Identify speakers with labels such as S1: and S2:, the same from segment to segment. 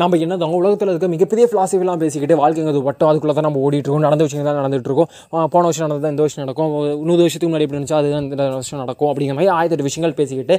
S1: நம்ம என்ன தான் உலகத்தில் இருக்க மிகப்பெரிய ஃபிலாசபிலாம் பேசிக்கிட்டு வாழ்க்கைங்கிறது வட்டம் அதுக்குள்ளே தான் நம்ம ஓடிட்டுருக்கோம். நடந்த விஷயங்கள் தான் நடந்துகிட்ருக்கோம் இருக்கோம் போன வருஷம் நடந்தது இந்த வருஷம் நடக்கும். நூறு வருஷத்துக்கு முன்னாடி எப்படி நினச்சா அது இந்த வருஷம் நடக்கும் அப்படிங்கிற மாதிரி ஆயிரத்தெட்டு விஷயங்கள் பேசிக்கிட்டு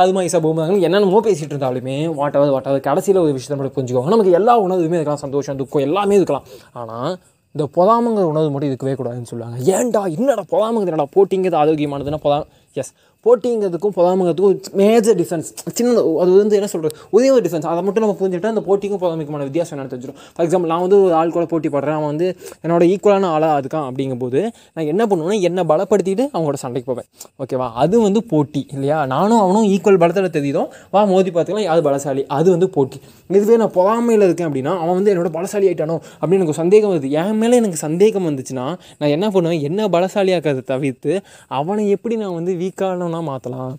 S1: கதுமாயிசா பூமாங்கள் என்னென்னமோ பேசிகிட்டு இருந்தாலுமே வாட்டாவது வாட்டாவது கடைசியில் ஒரு விஷயத்தை மட்டும் புரிஞ்சுக்கோங்க. நமக்கு எல்லா உணவுமே இருக்கலாம் சந்தோஷம் துக்கம் எல்லாமே இருக்கலாம். ஆனால் இந்த பொதாமங்கிற உணவு மட்டும் இருக்கவே கூடாதுன்னு சொல்லுவாங்க. ஏன்டா என்னடா பொதாமங்கிறது என்னடா போட்டிங்கிறது ஆரோக்கியமானதுன்னா பொதா எஸ் போட்டிங்கிறதுக்கும் பொறாமைங்கிறதுக்கும் மேஜர் டிஃபரன்ஸ் சின்ன அது வந்து என்ன சொல்கிறது ஒரே ஒரு டிஃபரன்ஸ் அதை மட்டும் நம்ம புரிஞ்சுக்கிட்டா அந்த போட்டிக்கும் பொதாமைக்குமான வித்தியாசம் என்ன தெரிஞ்சிடும் ஃபார் எக்ஸாம்பிள் நான் வந்து ஒரு ஆள் கூட போட்டி போடுறேன். அவன் வந்து என்னோட ஈக்குவலான ஆளாக இருக்கான் அப்படிங்கும்போது நான் என்ன பண்ணுவேன்னா என்னை பலப்படுத்திட்டு அவங்களோட சண்டைக்கு போவேன். ஓகேவா அது வந்து போட்டி இல்லையா? நானும் அவனும் ஈக்குவல் பலத்தில் தெரியுதோ வா மோதி பார்த்துக்கலாம். யார் பலசாலி? அது வந்து போட்டி. இதுவே நான் பொறாமையில் இருக்கேன் அப்படின்னா அவன் வந்து என்னோட பலசாலி ஆகிட்டானோ அப்படின்னு எனக்கு சந்தேகம் வருது. என் மேலே எனக்கு சந்தேகம் வந்துச்சுன்னா நான் என்ன பண்ணுவேன்? என்ன பலசாலியாக்கிறத தவிர்த்து அவனை எப்படி நான் வந்து வீக்கானவனா மாற்றலாம்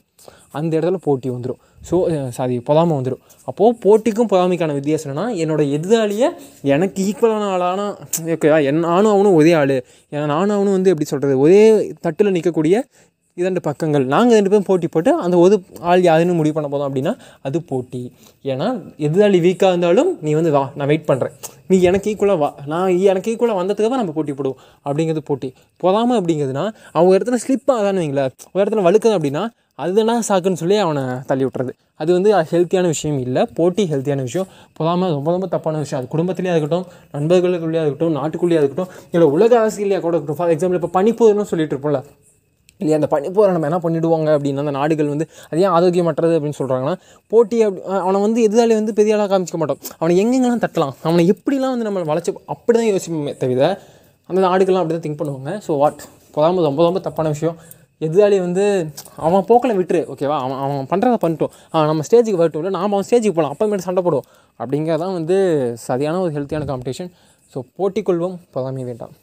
S1: அந்த இடத்துல போட்டி வந்துடும் ஸோ சாரி பொறாமை வந்துடும் அப்போது போட்டிக்கும் பொறாமைக்கான வித்தியாசம் என்னன்னா என்னோட எதிராளியை எனக்கு ஈக்குவலான ஆளான ஓகேவா என் நானும் அவனும் ஒரே ஆள். ஏன்னா நானும் அவனும் வந்து எப்படி சொல்கிறது ஒரே தட்டில் நிற்கக்கூடிய இரண்டு பக்கங்கள். நாங்கள் ரெண்டு பேரும் போட்டி போட்டு அந்த ஒரு ஆள் யாருன்னு முடிவு பண்ண போதும் அப்படின்னா அது போட்டி. ஏன்னா எதிராளி வீக்காக இருந்தாலும் நீ வந்து வா நான் வெயிட் பண்ணுறேன் நீ எனக்கு ஈக்குவலாக வா. நான் எனக்கு ஈக்குவலாக வந்ததுக்கு தான் நம்ம போட்டி போடுவோம். அப்படிங்கிறது போட்டி. போதாமல் அப்படிங்கிறதுனா அவங்க ஒரு இடத்துல ஸ்லிப் ஆகான்னு வைங்களேன். ஒரு இடத்துல வழுக்குது அப்படின்னா அதுதான் சாக்குன்னு சொல்லி அவனை தள்ளி விட்டுறது. அது வந்து ஹெல்த்தியான விஷயம் இல்லை. போட்டி ஹெல்த்தியான விஷயம். போதாமல் ரொம்ப ரொம்ப தப்பான விஷயம். அது குடும்பத்துலேயே இருக்கட்டும் நண்பர்களுக்குள்ளேயே இருக்கட்டும் நாட்டுக்குள்ளேயே இருக்கட்டும் இல்லை உலக அரசியலையாக கூட இருக்கட்டும். ஃபார் எக்ஸாம்பிள் இப்போ பனிப்போதுன்னு சொல்லிட்டு இருப்போம்ல. இல்லையா? அந்த பனிப்போரை நம்ம என்ன பண்ணிடுவாங்க அப்படின்னா அந்த நாடுகள் வந்து அது ஏன் ஆரோக்கியமற்றது அப்படின்னு சொல்கிறாங்கன்னா போட்டி அப்படி அவனை வந்து எதிராளி வந்து பெரிய ஆளாக காமிச்சிக்க மாட்டோம் அவனை எங்கெங்கெல்லாம் தட்டலாம் அவனை எப்படிலாம் வந்து நம்ம வளர்ச்சி அப்படி தான் யோசிப்போமே தவிர அந்த நாடுகள்லாம் அப்படி தான் திங்க் பண்ணுவாங்க. ஸோ வாட் போதாமல் ரொம்ப ரொம்ப தப்பான விஷயம். எதிராளி வந்து அவன் போக்கில் விட்டுரு ஓகேவா அவன் அவன் பண்ணுறத பண்ணிட்டோம். அவன் நம்ம ஸ்டேஜுக்கு வரட்டும் இல்லை நாம் அவன் ஸ்டேஜுக்கு போகலாம் அப்புறமேட்டு சண்டை போடுவோம். அப்படிங்கிறதான் வந்து சரியான ஒரு ஹெல்த்தியான காம்படிஷன் ஸோ போட்டிக்கொள்வோம் பொறாமை வேண்டாம்.